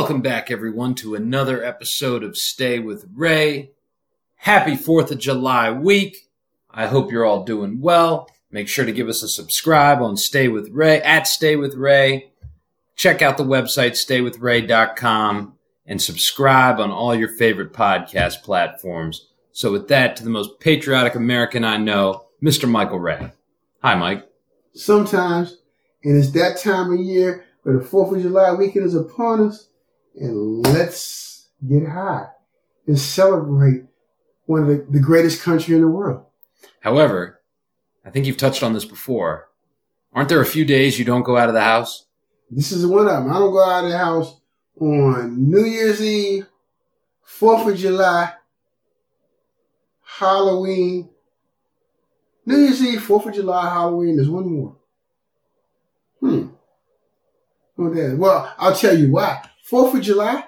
Welcome back, everyone, to another episode of Stay with Ray. Happy 4th of July week. I hope you're all doing well. Make sure to give us a subscribe on Stay with Ray, at Stay with Ray. Check out the website, staywithray.com, and subscribe on all your favorite podcast platforms. So, with that, to the most patriotic American I know, Mr. Michael Ray. Hi, Mike. Sometimes, and it's that time of year where the 4th of July weekend is upon us and let's get high and celebrate one of the, the greatest country in the world. However, I think you've touched on this before. Aren't there a few days you don't go out of the house? This is one of them. I don't go out of the house on New Year's Eve, 4th of July, Halloween. New Year's Eve, 4th of July, Halloween. There's one more. Hmm. Well, I'll tell you why. Fourth of July,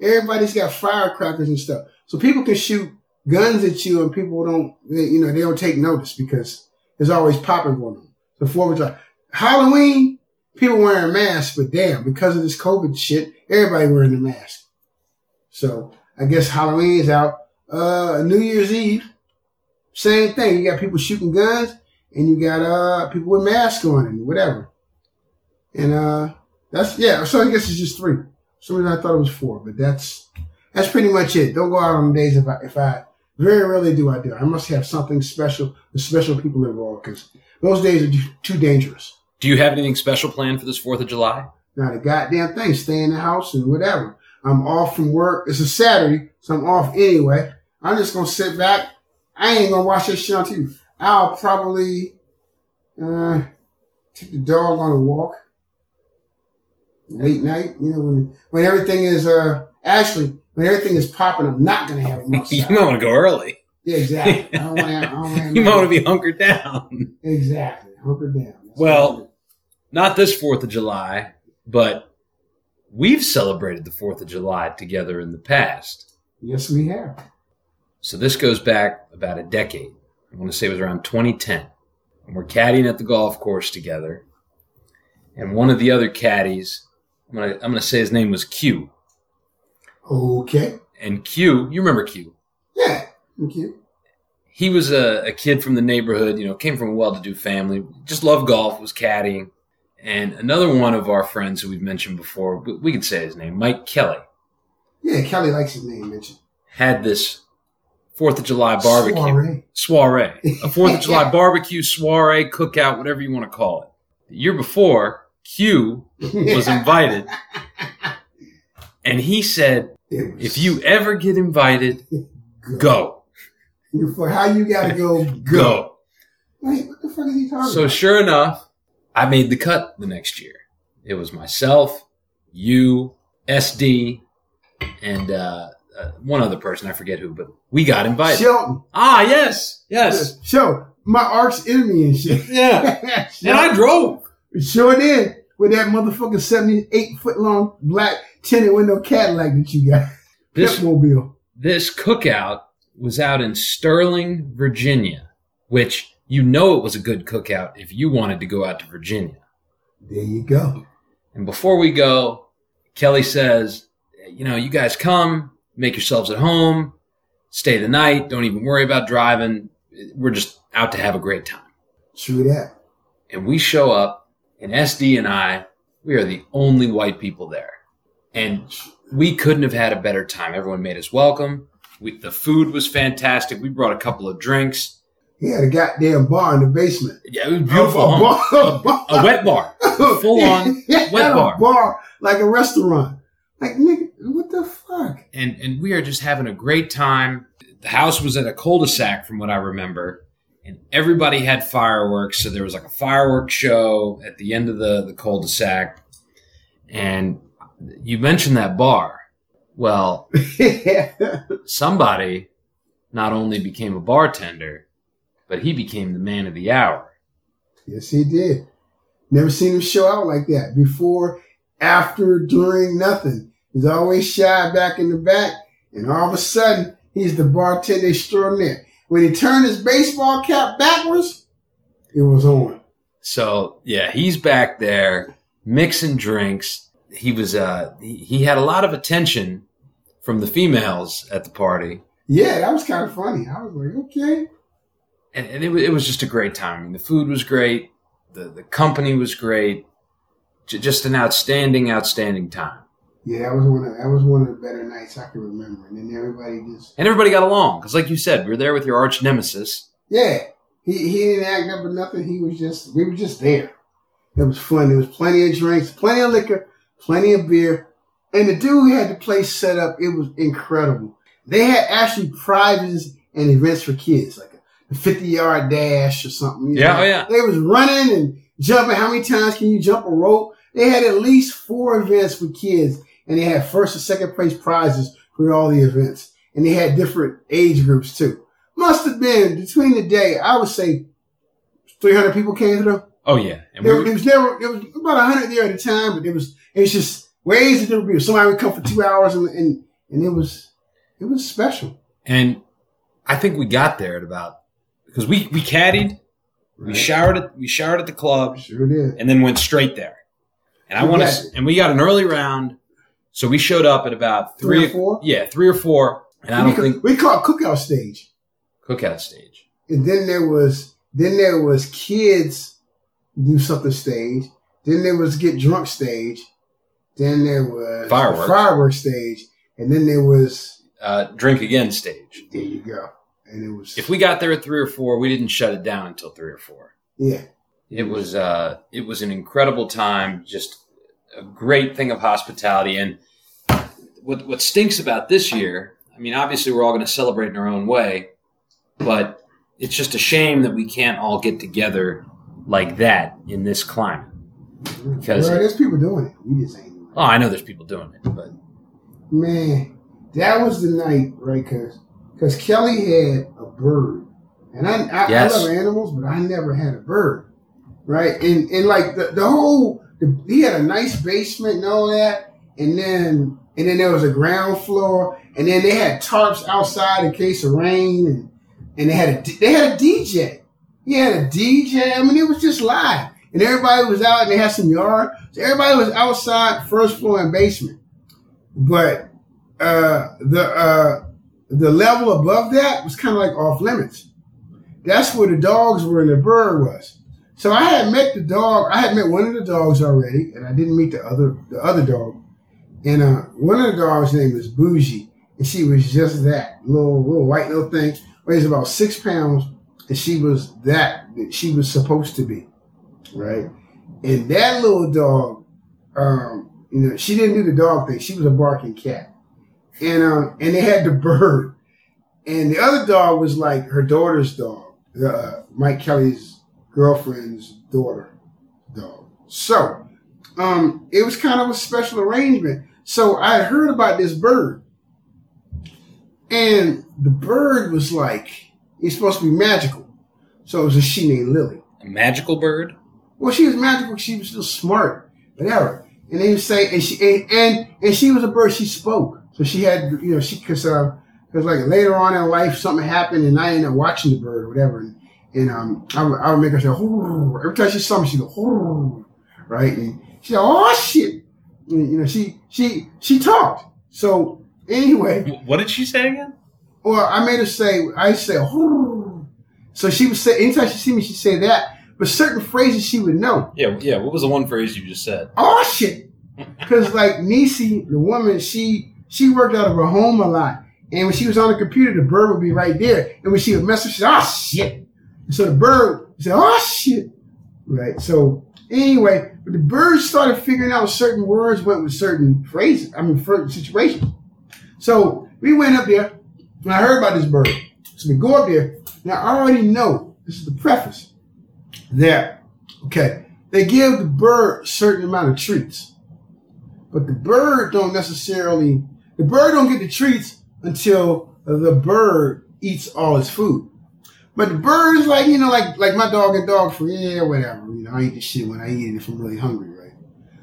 everybody's got firecrackers and stuff. So people can shoot guns at you and people don't, they, you know, they don't take notice because there's always popping going on. So Fourth of July. Halloween, people wearing masks, but damn, because of this COVID shit, everybody wearing the mask. So I guess Halloween is out. Uh, New Year's Eve, same thing. You got people shooting guns and you got, uh, people with masks on and whatever. And, uh, that's yeah. So I guess it's just three. Some reason I thought it was four, but that's that's pretty much it. Don't go out on days if I if I very rarely do I do. I must have something special with special people involved because those days are too dangerous. Do you have anything special planned for this Fourth of July? Not a goddamn thing. Stay in the house and whatever. I'm off from work. It's a Saturday, so I'm off anyway. I'm just gonna sit back. I ain't gonna watch this shit on TV. I'll probably uh, take the dog on a walk late night, you know, when when everything is uh actually when everything is popping, I'm not gonna have much. you might want to go early. Yeah, exactly. I don't wanna, you might want to be hunkered down. Exactly, hunkered down. That's well, not this Fourth of July, but we've celebrated the Fourth of July together in the past. Yes, we have. So this goes back about a decade. I want to say it was around 2010. And we're caddying at the golf course together. And one of the other caddies I'm gonna I'm gonna say his name was Q. Okay. And Q, you remember Q? Yeah, Q. He was a, a kid from the neighborhood. You know, came from a well-to-do family. Just loved golf. Was caddying. And another one of our friends who we've mentioned before, we can say his name, Mike Kelly. Yeah, Kelly likes his name mentioned. Had this Fourth of July barbecue soiree, soiree. a Fourth of July barbecue soiree, cookout, whatever you want to call it. The year before, Q was invited, and he said, "If you ever get invited, go." go. For how you gotta go, go. go. Wait, what the fuck is he talking so about? sure enough, I made the cut the next year. It was myself, you, SD, and uh, uh, one other person. I forget who, but we got invited. Shelton. Ah, yes, yes. So my arch enemy and shit. Yeah, and I drove. Sure did. With that motherfucking 78 foot long black tinted window Cadillac that you got. This mobile. This cookout was out in Sterling, Virginia, which you know it was a good cookout if you wanted to go out to Virginia. There you go. And before we go, Kelly says, you know, you guys come, make yourselves at home, stay the night, don't even worry about driving. We're just out to have a great time. True that. And we show up and SD and I, we are the only white people there. And we couldn't have had a better time. Everyone made us welcome. We, the food was fantastic. We brought a couple of drinks. He had a goddamn bar in the basement. Yeah, it was beautiful. A, bar, a, bar. a, wet bar. Full on wet bar. bar. Like a restaurant. Like, nigga, what the fuck? And, and we are just having a great time. The house was at a cul-de-sac from what I remember and everybody had fireworks. So there was like a fireworks show at the end of the, the cul-de-sac. And you mentioned that bar. Well, somebody not only became a bartender, but he became the man of the hour. Yes, he did. Never seen him show out like that before, after, during, nothing. He's always shy back in the back, and all of a sudden, he's the bartender extraordinaire. When he turned his baseball cap backwards, it was on. So yeah, he's back there mixing drinks. he was uh he, he had a lot of attention from the females at the party. Yeah, that was kind of funny. I was like, okay. And, and it, it was just a great time. I mean, the food was great. The, the company was great. J- just an outstanding, outstanding time. Yeah, that was one of that was one of the better nights I can remember. And then everybody just And everybody got along. Because like you said, we were there with your arch nemesis. yeah. He he didn't act up or nothing. He was just we were just there. It was fun. There was plenty of drinks, plenty of liquor, plenty of beer. And the dude had the place set up. It was incredible. They had actually prizes and events for kids, like a 50 yard dash or something. you Yeah, know. oh, yeah. They was running and jumping. How many times can you jump a rope? They had at least four events for kids, and they had first and second place prizes for all the events. And they had different age groups too. Must have been between the day, I would say 300 people came through. Oh, yeah. And we were, there was never, it was about 100 there at a time, but it was, it was just ways of different people. Somebody would come for two hours and, and, and it was, it was special. and I think we got there at about, because we, we caddied, we showered at, we showered at the club. Sure did. and then went straight there. And I want to, and we got an early round, so we showed up at about Three three, or four? yeah, three or four, and I we, don't ca- think we called cookout stage. cookout stage. and then there was then there was kids do something stage. Then there was get drunk stage. Then there was Fireworks. fireworks stage, and then there was Uh, drink again stage. there you go, and it was If we got there at three or four, we didn't shut it down until three or four. yeah It was, uh, it was an incredible time, just a great thing of hospitality. And what what stinks about this year, I mean, obviously we're all going to celebrate in our own way, but it's just a shame that we can't all get together like that in this climate. Because- there's people doing it. We just ain't. Oh, I know there's people doing it, but. Man, that was the night, right? Because because Kelly had a bird, and I I, Yes. I love animals, but I never had a bird, right? And and like the the whole the, he had a nice basement and all that, and then and then there was a ground floor, and then they had tarps outside in case of rain, and and they had a they had a DJ. He had a DJ. I mean, it was just live, and everybody was out, and they had some yard. So everybody was outside, first floor and basement. But uh, the uh, the level above that was kind of like off limits. That's where the dogs were and the bird was. So I had met the dog. I had met one of the dogs already, and I didn't meet the other the other dog. And uh, one of the dogs' name was Bougie, and she was just that little little white little thing. Weighs about six pounds, and she was that that she was supposed to be, right? And that little dog, um, you know, she didn't do the dog thing. She was a barking cat, and um, and they had the bird, and the other dog was like her daughter's dog, uh, Mike Kelly's girlfriend's daughter dog. So, um, it was kind of a special arrangement. So I heard about this bird, and the bird was like it's supposed to be magical. So it was a she named Lily. a magical bird. Well, she was magical. She was still smart, whatever. And they would say, and she and, and and she was a bird. She spoke, so she had you know she because uh because like later on in life something happened and I ended up watching the bird or whatever, and, and um I would, I would make her say "Hoo." every time she saw me she go "Hoo," right and she said oh shit and, you know she she she talked so anyway What did she say again? well, I made her say, I say, "Hoo." so she would say, anytime she see me, she'd say that, but certain phrases she would know. Yeah, yeah. What was the one phrase you just said? Oh shit! Because like Nisi, the woman, she she worked out of her home a lot, and when she was on the computer, the bird would be right there, and when she would mess, she said, "Oh shit!" And so the bird said, "Oh shit!" Right. So anyway, but the birds started figuring out certain words went with certain phrases. I mean, certain situations. So we went up there, and I heard about this bird. So we go up there. Now I already know this is the preface that okay they give the bird certain amount of treats, but the bird don't necessarily the bird don't get the treats until the bird eats all its food. But the bird is like you know like like my dog and dog food yeah whatever you know I eat the shit when I eat it if I'm really hungry right.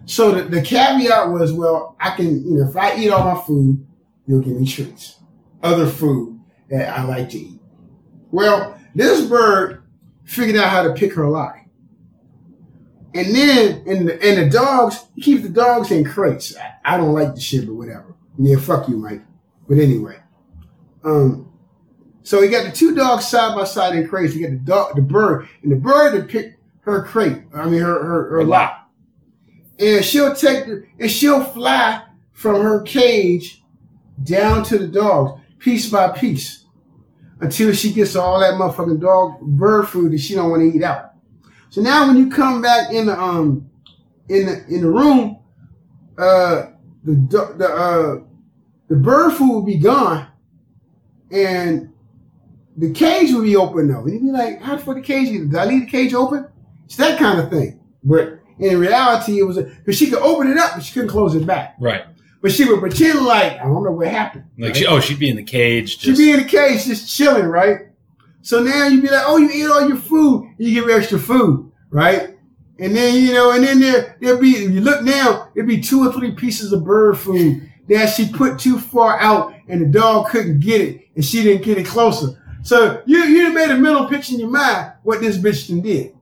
So the, the caveat was well I can you know if I eat all my food you'll give me treats other food that I like to eat. Well this bird figured out how to pick her lock. And then, and the, and the dogs, he keeps the dogs in crates. I, I don't like the shit, but whatever. Yeah, fuck you, Mike. But anyway, um, so he got the two dogs side by side in crates. He got the dog, the bird, and the bird to pick her crate. I mean, her her, her lot. And she'll take the, and she'll fly from her cage down to the dogs, piece by piece, until she gets all that motherfucking dog bird food that she don't want to eat out. So now when you come back in the um in the in the room, uh the the uh the bird food will be gone, and the cage would be open though. And you'd be like, how the fuck the cage? Did I leave the cage open? It's that kind of thing. But in reality, it was because she could open it up, but she couldn't close it back. Right. But she would pretend like I don't know what happened. Like, right? she, oh, she'd be in the cage. She'd be in the cage just chilling, right? So now you'd be like, oh, you ate all your food. You give her extra food, right? And then, you know, and then there, there'd be, if you look now, it'd be two or three pieces of bird food that she put too far out and the dog couldn't get it and she didn't get it closer. So you, you made a mental picture in your mind what this bitch did.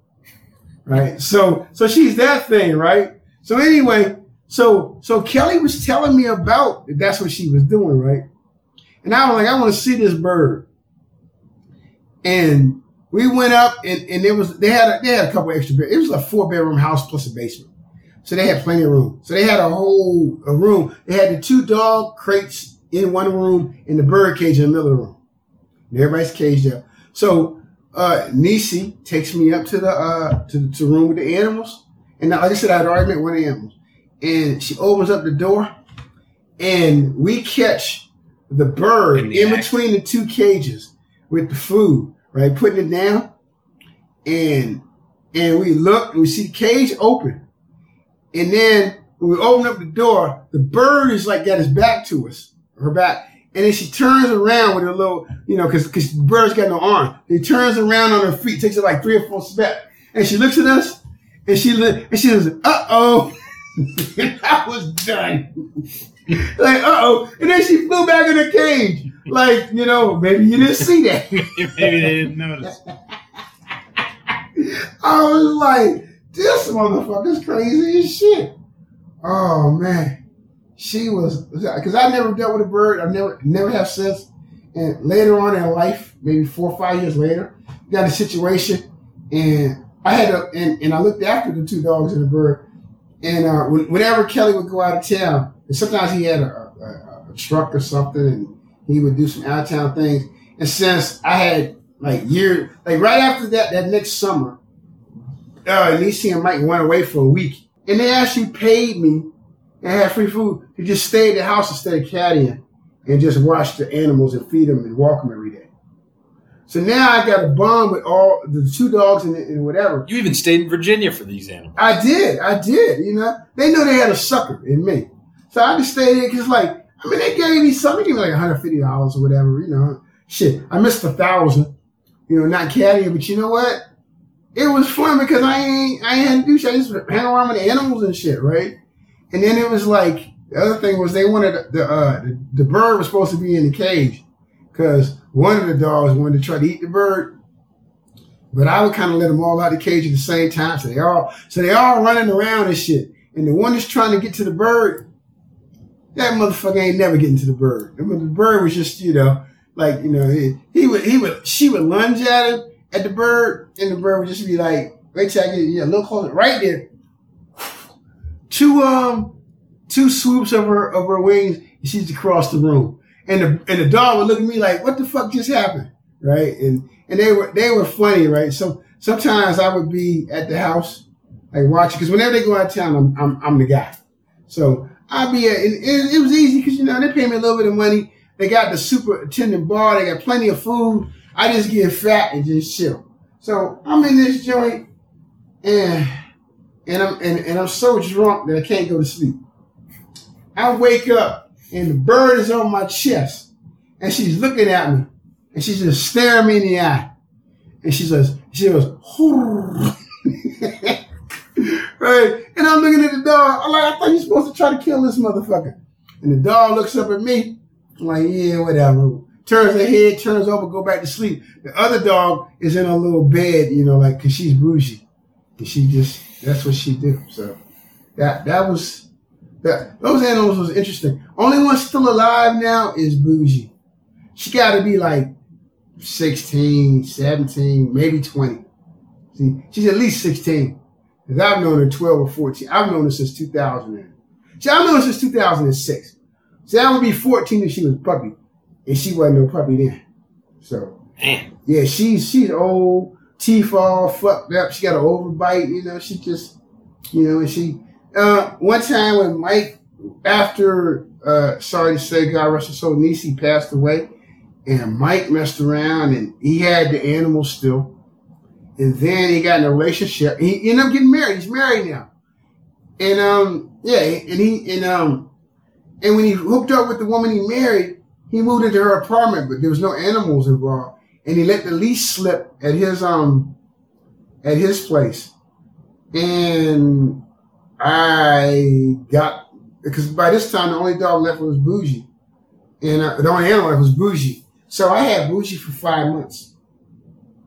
Right? So, so she's that thing, right? So anyway, so, so Kelly was telling me about that's what she was doing, right? And I was like, I want to see this bird. And we went up and, and there was, they had, a, they had a couple extra bed. It was a four bedroom house plus a basement. So they had plenty of room. So they had a whole a room. They had the two dog crates in one room and the bird cage in the room. Everybody's caged up. So, uh, Nisi takes me up to the, uh, to the to the room with the animals. And now, like I said, I had already met one of the animals. And she opens up the door and we catch the bird In in, the act. between the two cages with the food, right? Putting it down. And, and we look and we see the cage open. And then when we open up the door, the bird is like got his back to us, her back. And then she turns around with her little, you know, cause, cause the bird's got no arm. He turns around on her feet, takes it like three or four steps. And she looks at us and she, li- and she says, uh oh. and I was done. like, uh oh. And then she flew back in the cage. Like, you know, maybe you didn't see that. maybe they didn't notice. I was like, this motherfucker's crazy as shit. Oh man, she was because I never dealt with a bird. I never never have since. And later on in life, maybe four or five years later, got a situation, and I had a and, and I looked after the two dogs and the bird. And uh, when, whenever Kelly would go out of town, and sometimes he had a, a, a truck or something, and he would do some out of town things. And since I had like year, like right after that, that next summer, uh, Nisi and Mike went away for a week, and they actually paid me and had free food to just stay at the house instead of caddying and just watch the animals and feed them and walk them every day. So now I got a bond with all the two dogs and, and whatever. You even stayed in Virginia for these animals. I did, I did. You know, they know they had a sucker in me, so I just stayed there because, like, I mean, they gave me something, they gave me like 150 dollars or whatever. You know, shit, I missed a thousand. You know, not caddying, but you know what? It was fun because I ain't, I ain't had to do shit. I just hang around with the animals and shit, right? And then it was like the other thing was they wanted the uh, the, the bird was supposed to be in the cage because one of the dogs wanted to try to eat the bird, but I would kind of let them all out the cage at the same time, so they all so they all running around and shit. And the one that's trying to get to the bird, that motherfucker ain't never getting to the bird. The bird was just you know like you know he, he would he would she would lunge at him at the bird, and the bird would just be like, wait till I get yeah, a little closer, right there. Two um two swoops of her of her wings, and she's across the room. And the and the dog would look at me like, what the fuck just happened? Right? And and they were they were funny, right? So sometimes I would be at the house, like watching, because whenever they go out of town, I'm I'm, I'm the guy. So I'd be at, and it, it was easy because you know they pay me a little bit of money. They got the superintendent bar. They got plenty of food. I just get fat and just chill. So I'm in this joint, and and I'm and, and I'm so drunk that I can't go to sleep. I wake up and the bird is on my chest, and she's looking at me, and she's just staring me in the eye, and she says, she goes, right, and I'm looking at the dog. I'm like, I thought you were supposed to try to kill this motherfucker, and the dog looks up at me. I'm like, yeah, whatever. Turns her head, turns over, go back to sleep. The other dog is in a little bed, you know, like, cause she's bougie. And she just that's what she do. So that that was that those animals was interesting. Only one still alive now is Bougie. She got to be like 16, 17, maybe 20. See, she's at least 16. Because I've known her 12 or 14. I've known her since 2000. See, I've known her since 2006. See, I would be 14 if she was puppy. And she wasn't no puppy then. So, yeah, she's she's old, teeth all fucked up. She got an overbite, you know. She just, you know, and she. Uh, one time when Mike, after, uh, sorry to say, God rest his soul, Nisi passed away, and Mike messed around and he had the animal still. And then he got in a relationship. He ended up getting married. He's married now. And um, yeah, and he and um, and when he hooked up with the woman he married, he moved into her apartment, but there was no animals involved. And he let the leash slip at his um at his place. And I got because by this time the only dog left was Bougie. And uh, the only animal left was Bougie. So I had Bougie for five months.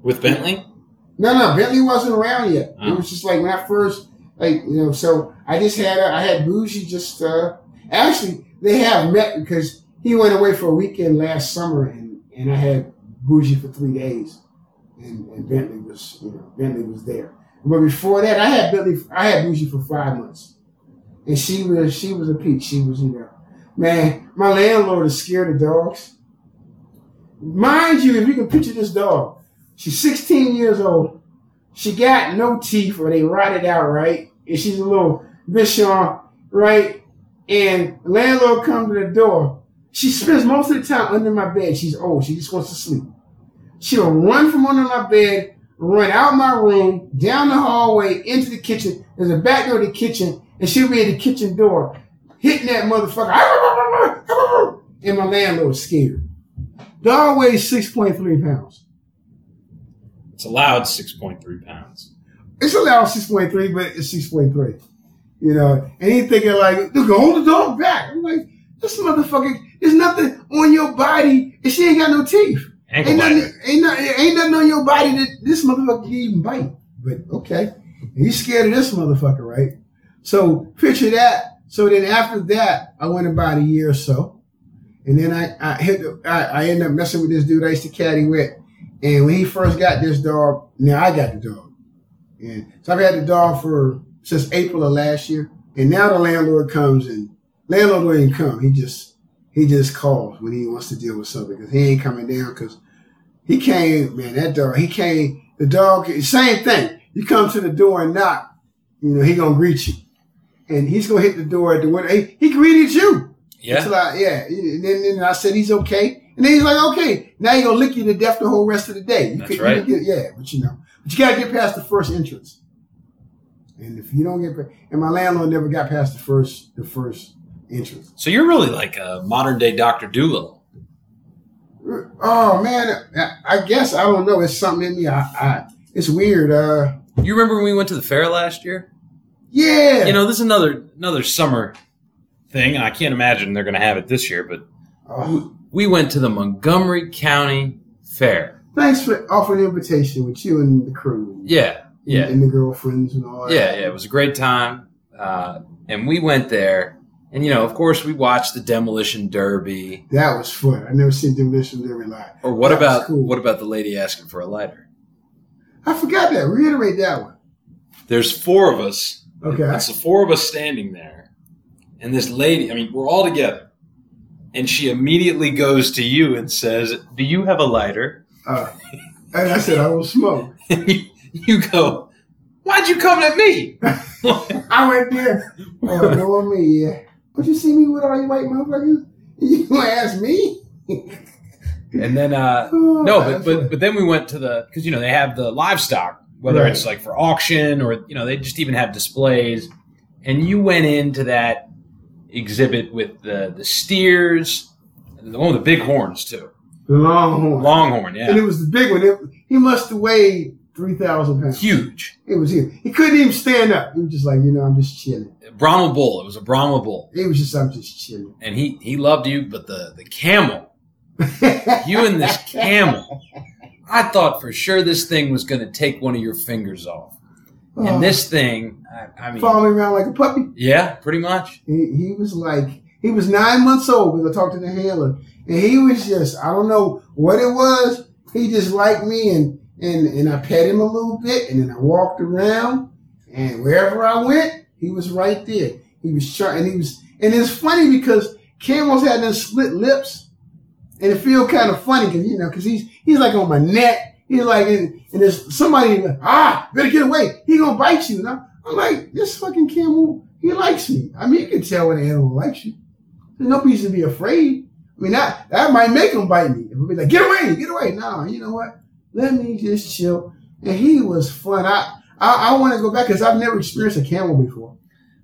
With Bentley? No, no, Bentley wasn't around yet. Oh. It was just like when I first, like you know. So I just had, uh, I had Bougie just. uh Actually, they have met because he went away for a weekend last summer, and and I had Bougie for three days, and, and Bentley was, you know, Bentley was there. But before that, I had Bentley, I had Bougie for five months, and she was, she was a peach. She was, you know, man. My landlord is scared of dogs. Mind you, if you can picture this dog, she's 16 years old. She got no teeth, or they rotted out, right? And she's a little Bichon, right? And landlord comes to the door. She spends most of the time under my bed. She's old. She just wants to sleep. She'll run from under my bed, run out my room, down the hallway, into the kitchen. There's a back door to the kitchen, and she'll be at the kitchen door, hitting that motherfucker. And my landlord's scared. Dog weighs 6.3 pounds. It's allowed 6.3 pounds. It's allowed 6.3, but it's 6.3. You know, and he thinking like, look, hold the dog back. I'm like, this motherfucker, there's nothing on your body, and she ain't got no teeth. Ankle Ain't nothing, ain't, nothing, ain't nothing on your body that this motherfucker can even bite. But okay, and he's scared of this motherfucker, right? So picture that. So then after that, I went about a year or so, and then I I hit the, I, I ended up messing with this dude I used to caddy with, and when he first got this dog, now I got the dog, and so I've had the dog for since April of last year, and now the landlord comes and landlord even come. He just he just calls when he wants to deal with something because he ain't coming down because he came, man, that dog, he came, the dog, same thing. You come to the door and knock, you know, he gonna greet you. And he's gonna hit the door at the window. He, he greeted you. Yeah. Until I, yeah. And then, then I said he's okay. And then he's like, okay, now he gonna lick you to death the whole rest of the day. You That's could- right. get- yeah, but you know, but you gotta get past the first entrance. And if you don't get, and my landlord never got past the first, the first So you're really like a modern day Dr. Dolittle. Oh man, I, guess I don't know. It's something in me. I, I it's weird. Uh, You remember when we went to the fair last year? yeah. You know, this is another another summer thing, and I can't imagine they're going to have it this year. But Oh, we went to the Montgomery County Fair. thanks for offering the invitation with you and the crew. Yeah, yeah, and the girlfriends and all that. yeah, yeah. It was a great time, uh, and we went there, and you know, of course, we watched the demolition derby. That was fun. I never seen Demolition Derby live. Or what That about cool. what about the lady asking for a lighter? I forgot that. Reiterate that one. There's four of us. Okay. It's the four of us standing there, and this lady. I mean, we're all together, and she immediately goes to you and says, "Do you have a lighter?" Uh, and I said I will smoke. You, you go, "Why'd you come at me?" I went there. Oh, no me, yeah. But you see me with all you white motherfuckers? You gonna ask me? and then, uh, Oh, no, but but but then we went to the because you know they have the livestock, whether Right. it's like for auction or you know they just even have displays, and you went into that exhibit with the the steers, the one with the big horns too, the longhorn. longhorn, And it was the big one. It, he must have weighed three thousand pounds. huge. It was huge. He couldn't even stand up. He was just like, you know, I'm just chilling. Brahma bull. It was a Brahma bull, He was just, I'm just chilling. and he he loved you, but the the camel, you and this camel, I thought for sure this thing was going to take one of your fingers off. Oh. And uh, this thing, I, I mean, Following around like a puppy. yeah, pretty much. He, he was like, he was nine months old when I talked to the handler. And he was just, I don't know what it was. He just liked me and, and, and I pet him a little bit and then I walked around and wherever I went, he was right there. He was trying, and he was, and it's funny because camels had them split lips and it feel kind of funny because, you know, cause he's, he's like on my neck. He's like, and, and there's somebody, ah, better get away. He gonna bite you. And I'm, like, this fucking camel, he likes me. I mean, you can tell when an animal likes you. There's no reason to be afraid. I mean, that, that might make him bite me. If be like, get away, get away. No, you know what? Let me just chill. And he was fun. I, I, I want to go back because I've never experienced a camel before.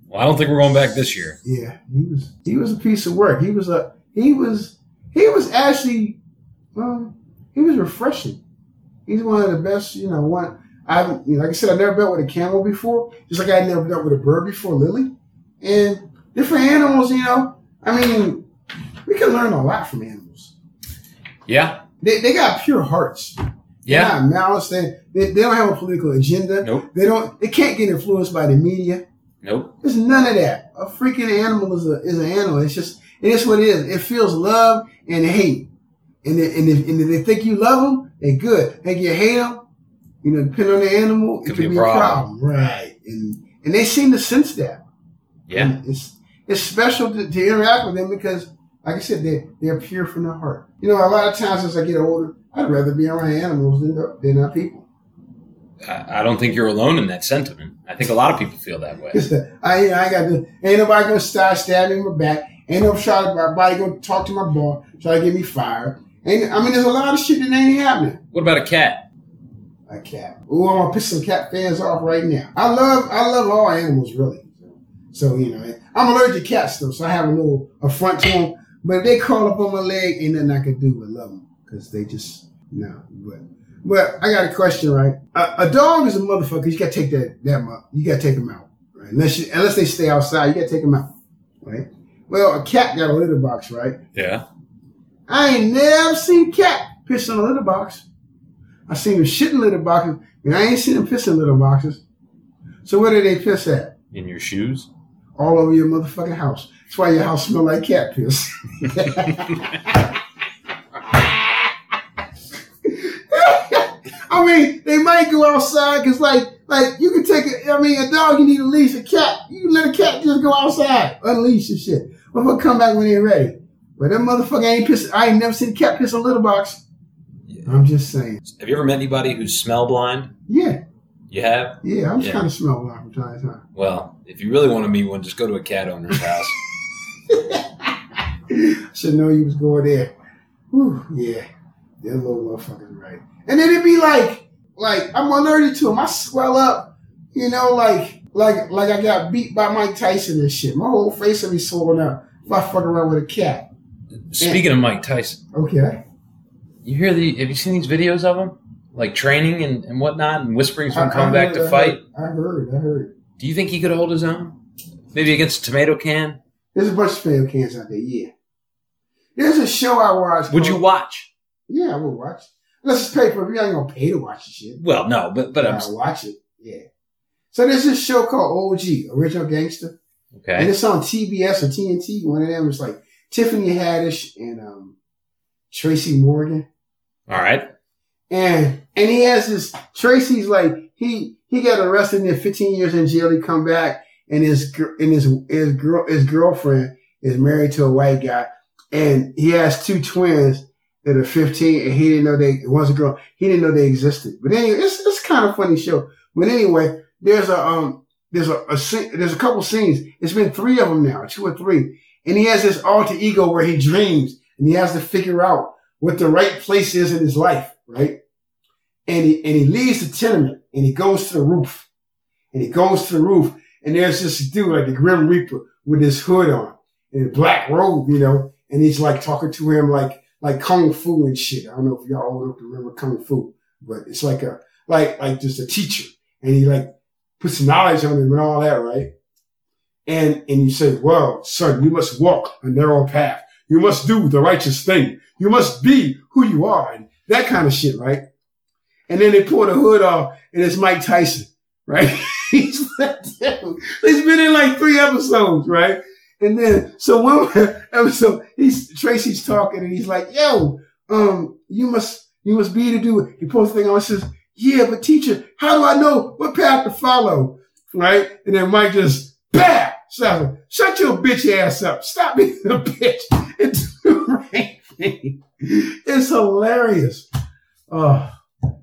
Well, I don't think we're going back this year. Yeah, he was, he was a piece of work. He was a, he was, he was actually, well, he was refreshing. He's one of the best, you know, one, I, you know, like I said, I've never dealt with a camel before, just like I had never dealt with a bird before, Lily. And different animals, you know, I mean, we can learn a lot from animals. Yeah. They, they got pure hearts. Yeah. They're malice. They, they, they don't have a political agenda. Nope. They don't, they can't get influenced by the media. Nope. There's none of that. A freaking animal is a, is an animal. It's just, it is what it is. It feels love and hate. And, they, and, if, and if they think you love them, they're good. Think you hate them, you know, depending on the animal, it Could could be be, a a problem. problem. Right. And, and they seem to sense that. Yeah. And it's it's special to, to interact with them because, like I said, they they're pure from the heart. You know, a lot of times as I get older, I'd rather be around animals than than uh, people. I, I don't think you're alone in that sentiment. I think a lot of people feel that way. I I got to, ain't nobody gonna start stabbing me in my back. Ain't no shot nobody gonna talk to my boss, try to get me fired. Ain't I mean, there's a lot of shit that ain't happening. What about a cat? A cat. Ooh, I'm gonna piss some cat fans off right now. I love I love all animals really. So you know, I'm allergic to cats though, so I have a little affront to them. But if they crawl up on my leg, ain't nothing I can do but love them because they just no. But but I got a question, right? A, a dog is a motherfucker. You gotta take that that you gotta take them out, right? Unless you, unless they stay outside, you gotta take them out, right? Well, a cat got a litter box, right? Yeah. I ain't never seen cat piss on a litter box. I seen them shit in litter boxes, and I ain't seen them piss in litter boxes. So where do they piss at? In your shoes? All over your motherfucking house. That's why your house smell like cat piss. I mean, they might go outside because, like, like you can take a. I mean, a dog you need a leash. A cat you let a cat just go outside, unleash and shit. Motherfucker come back when they're ready. But that motherfucker ain't piss. I ain't never seen a cat piss on a litter box. I'm just saying. Have you ever met anybody who's smell blind? Yeah, You have? yeah. I'm just Yeah. kind of smell a lot from time to time. Well, if you really want to meet one, just go to a cat owner's house. Should know you was going there. Whew, yeah, that little motherfucker's right. And then it'd be like, like I'm allergic to them. I swell up, you know, like, like, like I got beat by Mike Tyson and shit. My whole face would be swollen up if I fuck around with a cat. Speaking of Mike Tyson, Okay. you hear the? Have you seen these videos of him, like training and, and whatnot, and whispering to him I- coming I back heard- to fight? I heard, I heard. Do you think he could hold his own? Maybe against a tomato can? There's a bunch of fail cans out there. Yeah. There's a show I watch. Would you watch? Yeah, I would watch. Unless it's pay per view, I ain't gonna pay to watch the shit. Well, no, but but I'm I'll watch it. Yeah. So there's this show called OG, Original Gangster. Okay. And it's on TBS or TNT. One of them is like Tiffany Haddish and um, Tracy Morgan. All right. And and he has this Tracy's like he he got arrested and did 15 years in jail. He come back and his and his his girl his girlfriend is married to a white guy and he has two twins that are 15 and he didn't know they one's a girl he didn't know they existed. But anyway, it's it's kind of funny show. But anyway, there's a um there's a, a scene, there's a couple scenes. It's been three of them now, two or three, and he has this alter ego where he dreams and he has to figure out what the right place is in his life, right? and he and he leaves the tenement and he goes to the roof and he goes to the roof and there's this dude like the grim reaper with his hood on and a black robe you know and he's like talking to him like like kung fu and shit. I don't know if y'all old enough to remember kung fu but it's like a like like just a teacher. And he like puts knowledge on him and all that right? And and you say well son you must walk a narrow path. You must do the righteous thing. You must be who you are. And that kind of shit right? And then they pull the hood off and it's Mike Tyson, right? He's been in like three episodes, right? And then, so one episode, he's, Tracy's talking and he's like, yo, um, you must, you must be to do it. He posts a thing on, says, yeah, but teacher, how do I know what path to follow? Right? And then Mike just, bam! Shut, shut your bitch ass up. Stop being a bitch. It's, it's hilarious. Oh,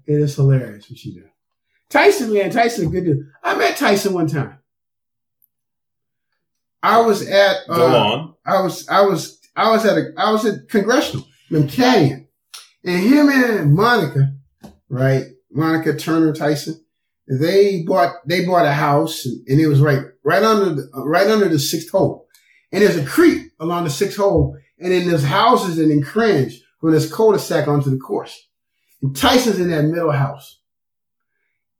it is hilarious what she did. Tyson, man, Tyson, good dude. I met Tyson one time. I was at uh, Go on. I was I was I was at a I was at congressional in Canyon, and him and Monica, right? Monica Turner Tyson, they bought they bought a house, and, and it was right right under the right under the sixth hole, and there's a creek along the sixth hole, and then there's houses and then cringe from this cul-de-sac onto the course, and Tyson's in that middle house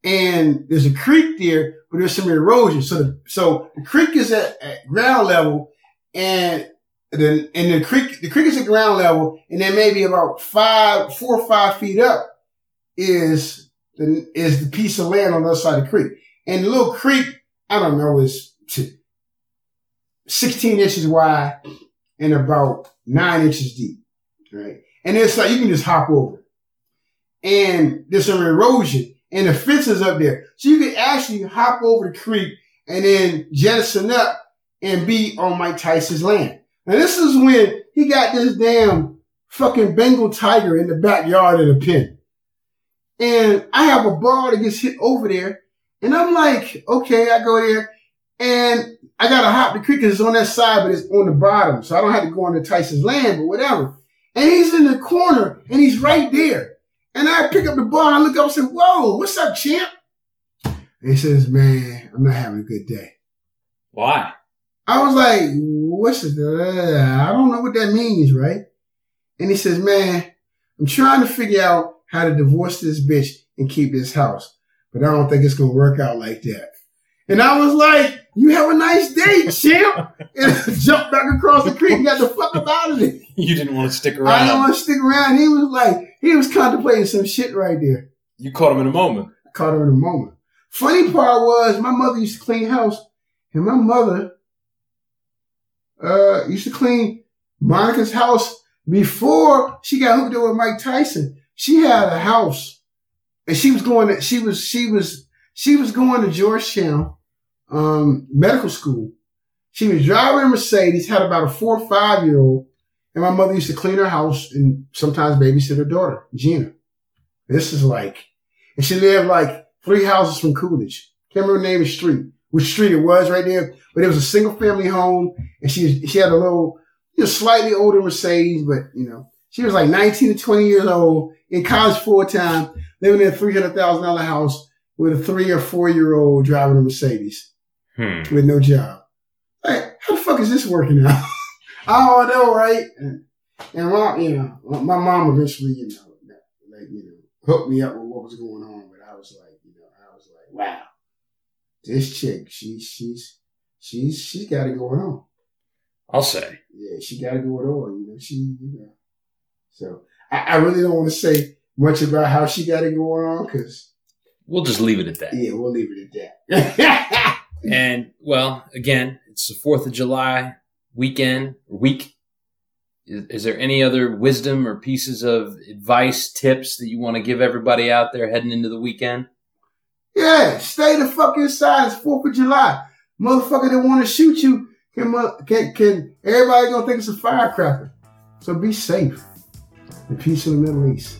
and there's a creek there, but there's some erosion. So the, so the creek is at, at ground level and the, and the creek, the creek is at ground level and then maybe about five, four or five feet up is the, is the piece of land on the other side of the creek. And the little creek, I don't know, is 16 inches wide and about nine inches deep. Right. And it's like, you can just hop over. And there's some erosion and the fence is up there. So you can actually hop over the creek and then jettison up and be on Mike Tyson's land. Now this is when he got this damn fucking Bengal tiger in the backyard of the pen. And I have a ball that gets hit over there. And I'm like, okay, I go there and I gotta hop the creek because it's on that side, but it's on the bottom. So I don't have to go on the Tyson's land, but whatever. And he's in the corner and he's right there. And I pick up the ball and I look up and say, whoa, what's up, champ? And he says, man, I'm not having a good day. Why? I was like, what's it? I don't know what that means, right? And he says, man, I'm trying to figure out how to divorce this bitch and keep this house, but I don't think it's going to work out like that. And I was like, you have a nice day, champ. and I jumped back across the creek and got the fuck up out of there. You didn't want to stick around. I didn't want to stick around. He was like, he was contemplating some shit right there. You caught him in a moment. I caught her in a moment. Funny part was my mother used to clean house, and my mother uh used to clean Monica's house before she got hooked up with Mike Tyson. She had a house, and she was going to she was she was she was going to Georgetown um medical school. She was driving a Mercedes, had about a four or five year old, and my mother used to clean her house and sometimes babysit her daughter, Gina. This is like, and she lived like three houses from Coolidge. Can't remember the name of the street, which street it was right there, but it was a single family home and she, she had a little, you know, slightly older Mercedes, but you know, she was like 19 to 20 years old in college full time, living in a $300,000 house with a three or four year old driving a Mercedes Hmm. with no job. Like, how the fuck is this working out? Oh, I don't know, right? And, and my, you know, my mom eventually, you know, like, you know, hooked me up with what was going on. But I was like, you know, I was like, wow, this chick, she, she's, she's, she's got it going on. I'll say. Yeah, she got it going on. You know, she, you know. So I, I really don't want to say much about how she got it going on because, We'll just leave it at that. yeah, we'll leave it at that. And well, again, it's the Fourth of July weekend week. Is, there any other wisdom or pieces of advice, tips that you want to give everybody out there heading into the weekend? Yeah, stay the fuck inside. It's Fourth of July. Motherfucker that want to shoot you can, can can everybody gonna think it's a firecracker. So be safe. The peace in the Middle East.